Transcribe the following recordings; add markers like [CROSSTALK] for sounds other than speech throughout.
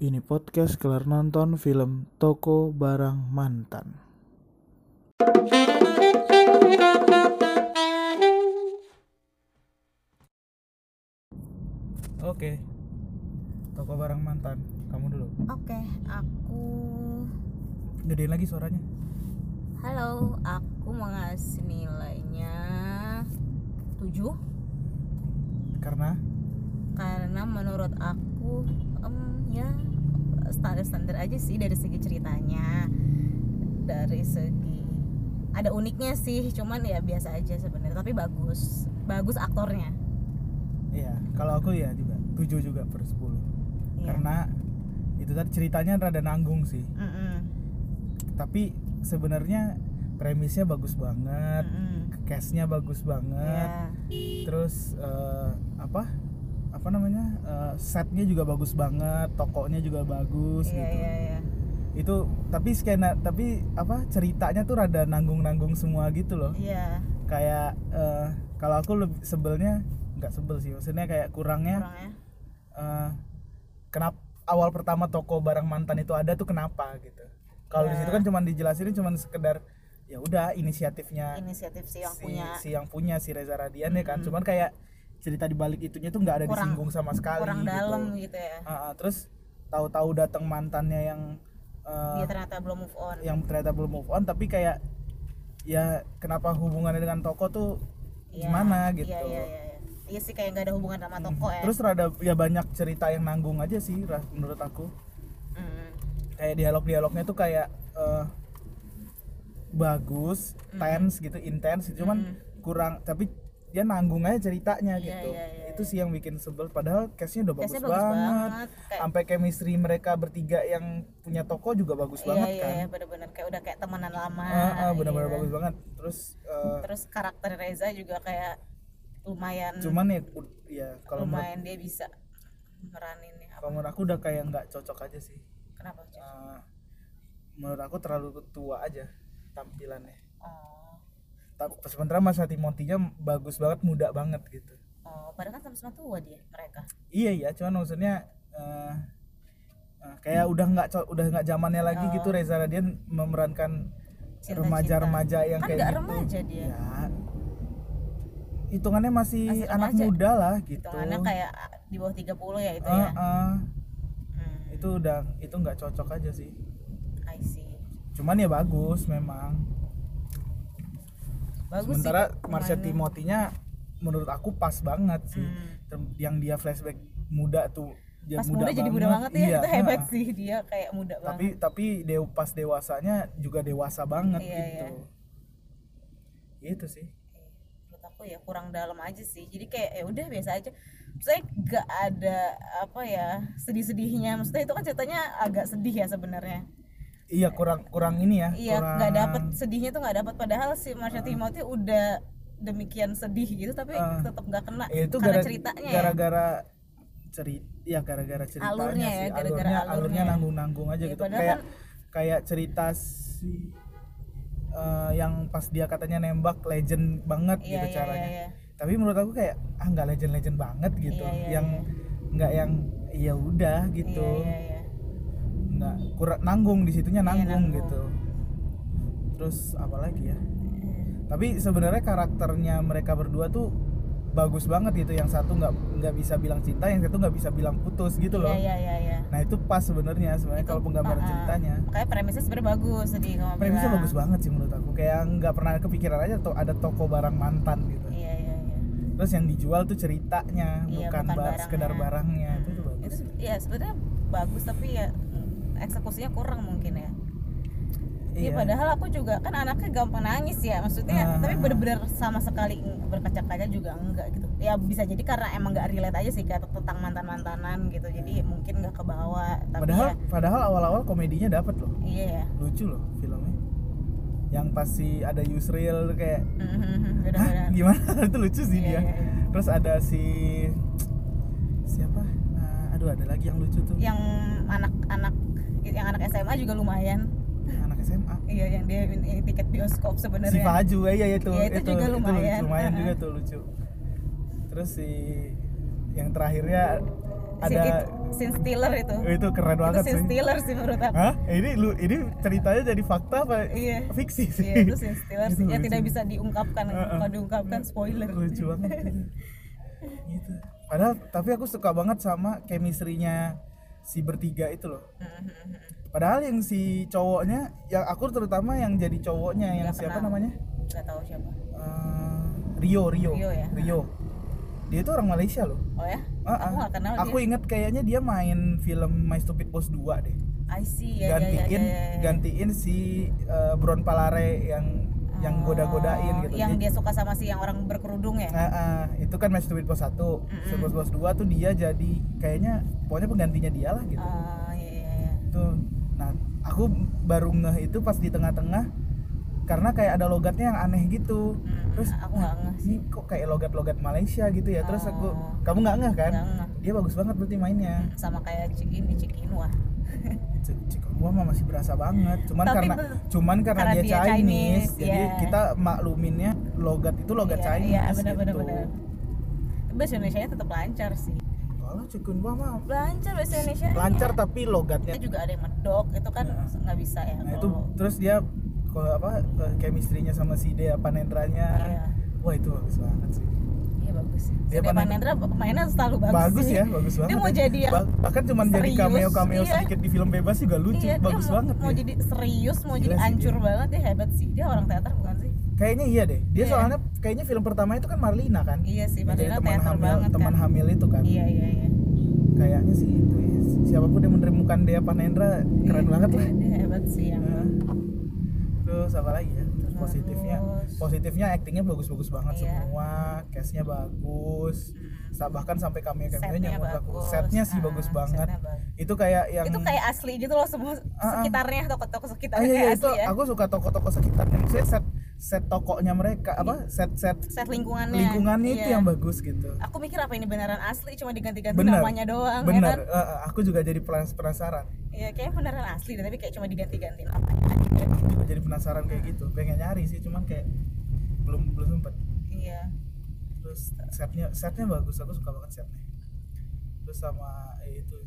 Ini podcast kelar nonton film Toko Barang Mantan. Oke. Toko Barang Mantan. Kamu dulu. Oke, aku Gedein lagi suaranya. halo, aku mau ngasih nilainya 7 Karena karena menurut aku em, ya standar-standar aja sih dari segi ceritanya. Dari segi ada uniknya sih, cuman ya biasa aja sebenarnya, tapi bagus. Bagus aktornya. iya, kalau aku ya juga 7 juga per 10. Iya. Karena itu tadi ceritanya rada nanggung sih. Mm-mm, Tapi sebenarnya premisnya bagus banget. mm-mm. Cast-nya bagus banget. Iya. terus eh, apa apa namanya eh, setnya juga bagus banget tokonya juga bagus Iya, gitu. iya, iya. itu tapi skena tapi apa ceritanya tuh rada nanggung nanggung semua gitu loh. Iya, kayak eh, kalau aku lebih sebelnya nggak sebel sih maksudnya kayak kurangnya kurangnya. eh, kenapa awal pertama toko barang mantan itu ada tuh kenapa gitu. Kalau di Ya. situ kan cuman dijelasin cuman sekedar ya udah inisiatifnya Inisiatif sih yang si, punya. si yang punya si Reza Radian ya kan. Cuman kayak cerita di balik itunya tuh nggak ada Kurang- disinggung sama sekali kurang gitu. dalam gitu ya. Ah, ah, terus tahu-tahu datang mantannya yang eh, Dia ternyata belum move on. yang ternyata belum move on tapi kayak ya kenapa hubungannya dengan toko tuh Iya, gimana gitu Iya, iya, iya. Iya sih kayak nggak ada hubungan sama toko ya. terus rada ya banyak cerita yang nanggung aja sih menurut aku Mm. kayak dialog-dialognya tuh kayak eh, bagus, tense gitu, intens cuman Mm. kurang tapi dia nanggung aja ceritanya Iya, gitu. iya, iya, Itu sih yang bikin sebel padahal case-nya udah bagus, Case-nya bagus banget. banget. Kayak- Sampai chemistry mereka bertiga yang punya toko juga bagus Iya, banget iya, kan. iya, bener-bener kayak udah kayak temenan lama. Ah, ah, benar-benar iya. bagus banget. Terus eh, Terus karakter Reza juga kayak lumayan cuman ya ya kalau menurut, lumayan dia bisa meraninnya apa? kalau menurut aku udah kayak nggak cocok aja sih. Kenapa? Eh, menurut aku terlalu tua aja tampilannya. Oh. Tapi sementara Mas Timotinya bagus banget, muda banget gitu. Oh, padahal kan sama-sama tua dia mereka. Iya iya, cuman maksudnya eh, eh, kayak udah nggak udah nggak zamannya lagi Oh. gitu Reza Radian memerankan remaja-remaja yang Kan kayak nggak gitu. remaja dia. Ya, hitungannya masih, Masih anak remaja. muda lah gitu. Hitungannya kayak di bawah 30 ya itu Eh, ya. eh, Hmm, itu udah itu nggak cocok aja sih. I see. Cuman ya bagus memang. Bagus Sementara sih pemainnya. Timotinya menurut aku pas banget sih. Hmm. Yang dia flashback muda tuh dia Pas muda, jadi muda banget ya, Iya, itu hebat sih dia kayak muda tapi banget. tapi dew pas dewasanya juga dewasa banget Iya, gitu iya. itu sih Menurut aku ya kurang dalam aja sih. Jadi kayak ya udah biasa aja. Saya gak ada apa ya sedih-sedihnya. Maksudnya itu kan ceritanya agak sedih ya sebenarnya. Iya kurang kurang ini ya Iya, kurang nggak dapet sedihnya tuh nggak dapet. Padahal si Marsha Timothy udah demikian sedih gitu, tapi Ah. tetap nggak kena Ya, itu karena gara- ceritanya ya. gara-gara cerita ya gara-gara ceritanya Alurnya ya, gara-gara alurnya alurnya. alurnya nanggung-nanggung aja Iya, gitu kayak kan- kayak cerita si eh, yang pas dia katanya nembak legend banget Iya, gitu iya, caranya iya, iya. tapi menurut aku kayak ah nggak legend legend banget gitu Iya, iya, yang nggak yang ya udah gitu Iya, iya, iya. Nggak kurang nanggung di situnya Iya, nanggung, nanggung. gitu terus apa lagi ya tapi sebenarnya karakternya mereka berdua tuh bagus banget gitu yang satu nggak nggak bisa bilang cinta yang satu nggak bisa bilang putus gitu loh Iya, iya, iya, iya. nah itu pas sebenarnya sebenarnya kalau penggambaran ah. ceritanya Makanya premisnya sebenarnya bagus tadi premisnya bilang. bagus banget sih menurut aku kayak nggak pernah kepikiran aja tuh ada toko barang mantan gitu Iya, iya, iya. terus yang dijual tuh ceritanya Iya, bukan, bukan bar- sekedar barangnya itu tuh bagus Itu ya sebenarnya bagus tapi ya eksekusinya kurang mungkin ya. Iya, padahal aku juga kan anaknya gampang nangis ya, maksudnya Ah. tapi bener-bener sama sekali berkaca-kaca juga enggak gitu. Ya bisa jadi karena emang nggak relate aja sih kayak tentang mantan-mantanan gitu. Jadi mungkin nggak kebawa. Tapi padahal ya, padahal awal-awal komedinya dapet loh iya ya. lucu loh filmnya yang pasti ada Yusril kayak Mhm, Hah, Bener-bener. gimana [LAUGHS] itu lucu sih Iya, dia iya, iya. terus ada si siapa Ah, aduh ada lagi yang lucu tuh Yang anak-anak yang anak SMA juga lumayan. anak SMA Iya, yang dia ini tiket bioskop si sebenarnya. Faju eh, iya itu Iya, itu juga lucu, lumayan. lumayan Heeh. juga tuh lucu terus si yang terakhirnya ada Sigit. scene stealer itu itu keren itu banget scene sih stealer sih menurut aku Hah? ini lu ini ceritanya jadi fakta apa iya fiksi sih iya itu scene stealer Itu sih ya lucu. tidak bisa diungkapkan Heeh. kalau diungkapkan spoiler lucu banget gitu. [LAUGHS] gitu padahal tapi aku suka banget sama chemistry-nya si bertiga itu loh. Padahal yang si cowoknya yang aku terutama yang jadi cowoknya yang siapa namanya? Nggak tahu siapa. Eh, Rio Rio. Rio ya? dia itu orang Malaysia loh. Oh ya? Ah, aku ah. kenal aku dia. inget kayaknya dia main film My Stupid Boss 2 deh. I see. Ya ya ya, gantiin ya, ya, ya. gantiin si eh, Bron Palare yang yang goda-godain gitu. Yang Dia- dia suka sama si yang orang berkerudung ya? Nah, ah, itu kan Match to 1 Mm-mm. Boss Boss 2 tuh dia jadi kayaknya pokoknya penggantinya dia lah gitu. Oh iya iya tuh nah aku baru ngeh itu pas di tengah-tengah karena kayak ada logatnya yang aneh gitu. Hmm, terus aku nggak ngeh ini kok kayak logat-logat Malaysia gitu ya terus aku Oh. kamu nggak ngeh kan ngeh. dia bagus banget berarti mainnya sama kayak Cik ini Cik Inwa [LAUGHS] Cik- Cikon gua mah masih berasa banget cuman Tapi karena cuman karena, karena dia, dia Chinese, Chinese, jadi iya. kita makluminnya logat itu logat Iya, Chinese iya benar benar gitu. bahasa Indonesia tetap lancar sih kalau gua mah lancar bahasa Indonesia lancar tapi logatnya itu juga ada yang medok itu kan Iya. nggak bisa ya nah itu terus dia kok apa chemistry-nya sama si Dea Panendranya Iya. wah itu bagus banget sih iya bagus sih Dia Dia panen- Panendra mainnya selalu bagus bagus sih. ya bagus banget dia mau ya. jadi yang Bah- bahkan cuma jadi cameo cameo iya. sedikit di film bebas juga lucu iya, dia bagus mau, banget mau dia. jadi serius mau Gila jadi hancur dia. banget dia hebat sih dia orang teater bukan sih kayaknya iya deh dia Iya. soalnya kayaknya film pertama itu kan Marlina kan iya sih Marlina teman teater hamil banget teman kan hamil itu kan iya iya iya kayaknya sih itu ya. siapa pun yang menemukan Dea Panendra keren Iya, banget lah dia hebat sih yang Nah, terus apa lagi ya? Terus positifnya Terus- positifnya aktingnya bagus-bagus banget Iya. semua castnya bagus Sa- bahkan sampai cameo cameo setnya yang bagus. Setnya sih Ah, bagus banget. bagus. itu kayak yang itu kayak asli gitu loh semua Ah, ah. sekitarnya toko-toko Ah, sekitarnya iya, iya, kayak itu asli ya. aku suka toko-toko sekitarnya. Maksudnya set set tokonya mereka apa set set set lingkungannya. lingkungannya itu Iya. yang bagus gitu. Aku mikir apa ini beneran asli cuma diganti-ganti bener. namanya doang bener. ya kan? Eh, aku juga jadi penas- penasaran. Iya kayaknya beneran asli tapi kayak cuma diganti-ganti namanya aja. Aku juga jadi penasaran kayak gitu. Pengen nyari sih cuman kayak belum belum sempet. Iya. terus setnya setnya bagus aku suka banget setnya. Terus sama eh, itu.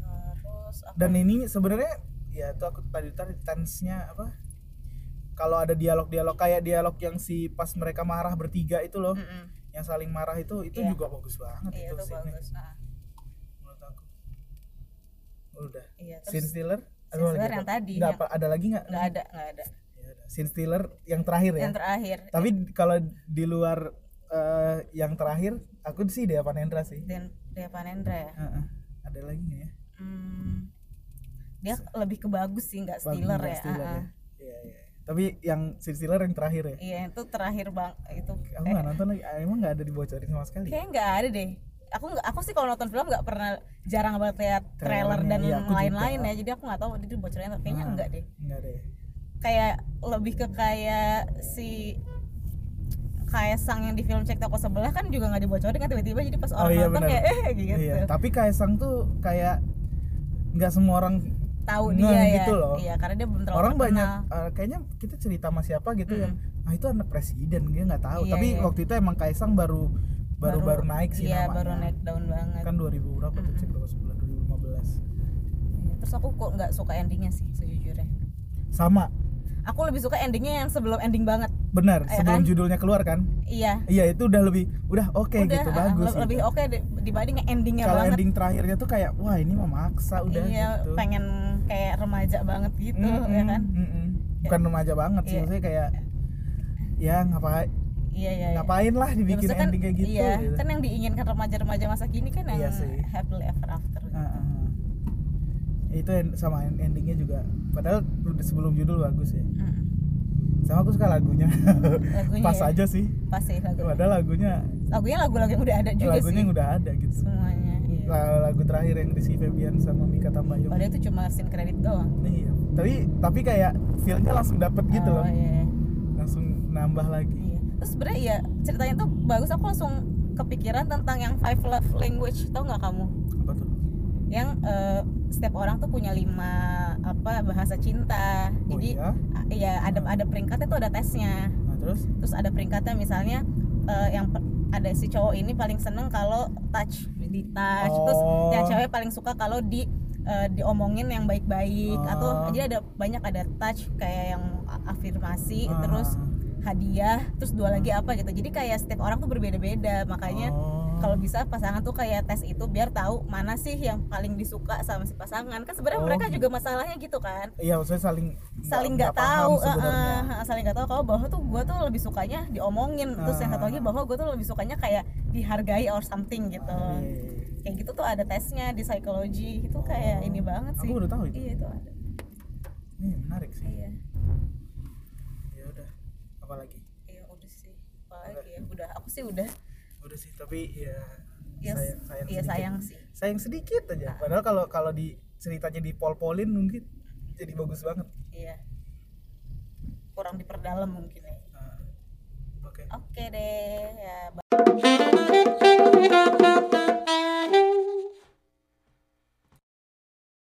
Terus apa? dan ini sebenarnya ya itu aku tadi tadi tense-nya apa kalau ada dialog-dialog kayak dialog yang si pas mereka marah bertiga itu loh Mm-mm. yang saling marah itu itu Iya. juga bagus banget Iya itu itu bagus. Nah, menurut aku udah iya scene stealer Scene stealer yang tadi, nggak apa ada lagi nggak nggak ada nggak ada. Ya udah. scene stealer yang terakhir ya Yang terakhir. tapi kalau di luar eh, yang terakhir aku sih Dea Panendra sih Dan Deva Nendra ya. Heeh. ada lagi nggak ya Hmm, dia lebih ke bagus sih nggak Bagus stealer ya. Stealer ah, ah. Iya, iya. Tapi yang stealer yang terakhir ya. Iya itu terakhir bang itu. Aku nggak nonton lagi. Ah, Emang nggak ada dibocorin sama sekali. Kayaknya nggak ada deh. Aku nggak aku sih kalau nonton film nggak pernah jarang banget lihat trailer dan iya, lain-lain ya. Jadi aku nggak tahu itu bocorin atau kayaknya Ah, enggak deh. Nggak ada ya. kayak lebih ke kayak si Kaisang yang di film cek toko sebelah kan juga nggak dibocorin kan tiba-tiba jadi pas Oh, orang iya, nonton benar. kayak [LAUGHS] eh gitu Iya. Tapi Kaisang tuh kayak nggak semua orang tahu Ngeh dia ya gitu loh. iya karena dia belum terlalu orang banyak terkenal. eh, kayaknya kita cerita sama siapa gitu Mm-mm. yang ah itu anak presiden dia nggak tahu. Iya, Tapi iya. waktu itu emang Kaisang baru baru baru, naik sih iya namanya. baru naik daun banget Kan 2000 berapa tuh Mm-mm. cek toko sebelah 2015. Iya, terus aku kok nggak suka endingnya sih sejujurnya Sama, aku lebih suka endingnya yang sebelum ending banget benar. Iya Sebelum kan? judulnya keluar kan? iya Iya itu udah lebih udah oke udah gitu ah, bagus. le- lebih gitu. oke di- dibanding endingnya Kalau banget ending terakhirnya tuh kayak wah ini mah maksa udah iya gitu. pengen kayak remaja banget gitu Mm-mm, ya kan mm-mm. Bukan remaja banget sih, Iya. maksudnya kayak ya ngapain iya iya iya. ngapain lah Ya, dibikin kan, ending kayak gitu. iya, gitu. kan yang diinginkan remaja-remaja masa kini kan yang Iya sih. happily ever after Ah, ah, ah. Itu sama en- endingnya juga. Padahal sebelum judul bagus ya. Sama aku suka lagunya. lagunya Pas ya, aja sih. pas sih lagu Padahal lagunya lagunya lagu-lagu yang udah ada juga lagunya sih yang udah ada gitu. semuanya iya. La- Lagu terakhir yang Rizky Febian sama Mika Tambayong. padahal itu cuma scene kredit doang Iya. Tapi tapi kayak feel-nya langsung dapet gitu oh, loh. iya. Langsung nambah lagi. iya. terus sebenarnya ya ceritanya tuh bagus aku langsung kepikiran tentang yang five love language tau nggak kamu? Yang eh, setiap orang tuh punya lima apa bahasa cinta Oh jadi iya. ya ada ada peringkatnya tuh ada tesnya Nah, terus terus ada peringkatnya misalnya eh, yang ada si cowok ini paling seneng kalau touch di touch terus Oh. yang cewek paling suka kalau di eh, diomongin yang baik-baik Oh. atau jadi ada banyak ada touch kayak yang afirmasi Ah. terus hadiah terus dua lagi apa gitu jadi kayak setiap orang tuh berbeda-beda makanya Oh. Kalau bisa pasangan tuh kayak tes itu biar tahu mana sih yang paling disuka sama si pasangan. Kan sebenarnya Oh, mereka juga masalahnya gitu kan. Iya maksudnya saling saling nggak tahu eh, eh, saling nggak tahu. Kalau bahwa tuh gue tuh lebih sukanya diomongin. Terus yang satu lagi Ah. bahwa gue tuh lebih sukanya kayak dihargai or something gitu. Eh, kayak gitu tuh ada tesnya di psikologi. Itu kayak ini banget sih. aku udah tahu itu. Iya itu ada. Ini menarik sih. Iya. Ya udah. Apa lagi? Iya udah sih. Apalagi ya? Udah. Aku sih udah udah sih tapi ya Iya, sayang sayang sedikit. sayang sih. Sayang sedikit aja. Padahal kalau kalau di ceritanya di pol-polin mungkin jadi bagus banget. Iya. Kurang diperdalam mungkin ya. Nah, oke. Oke deh ya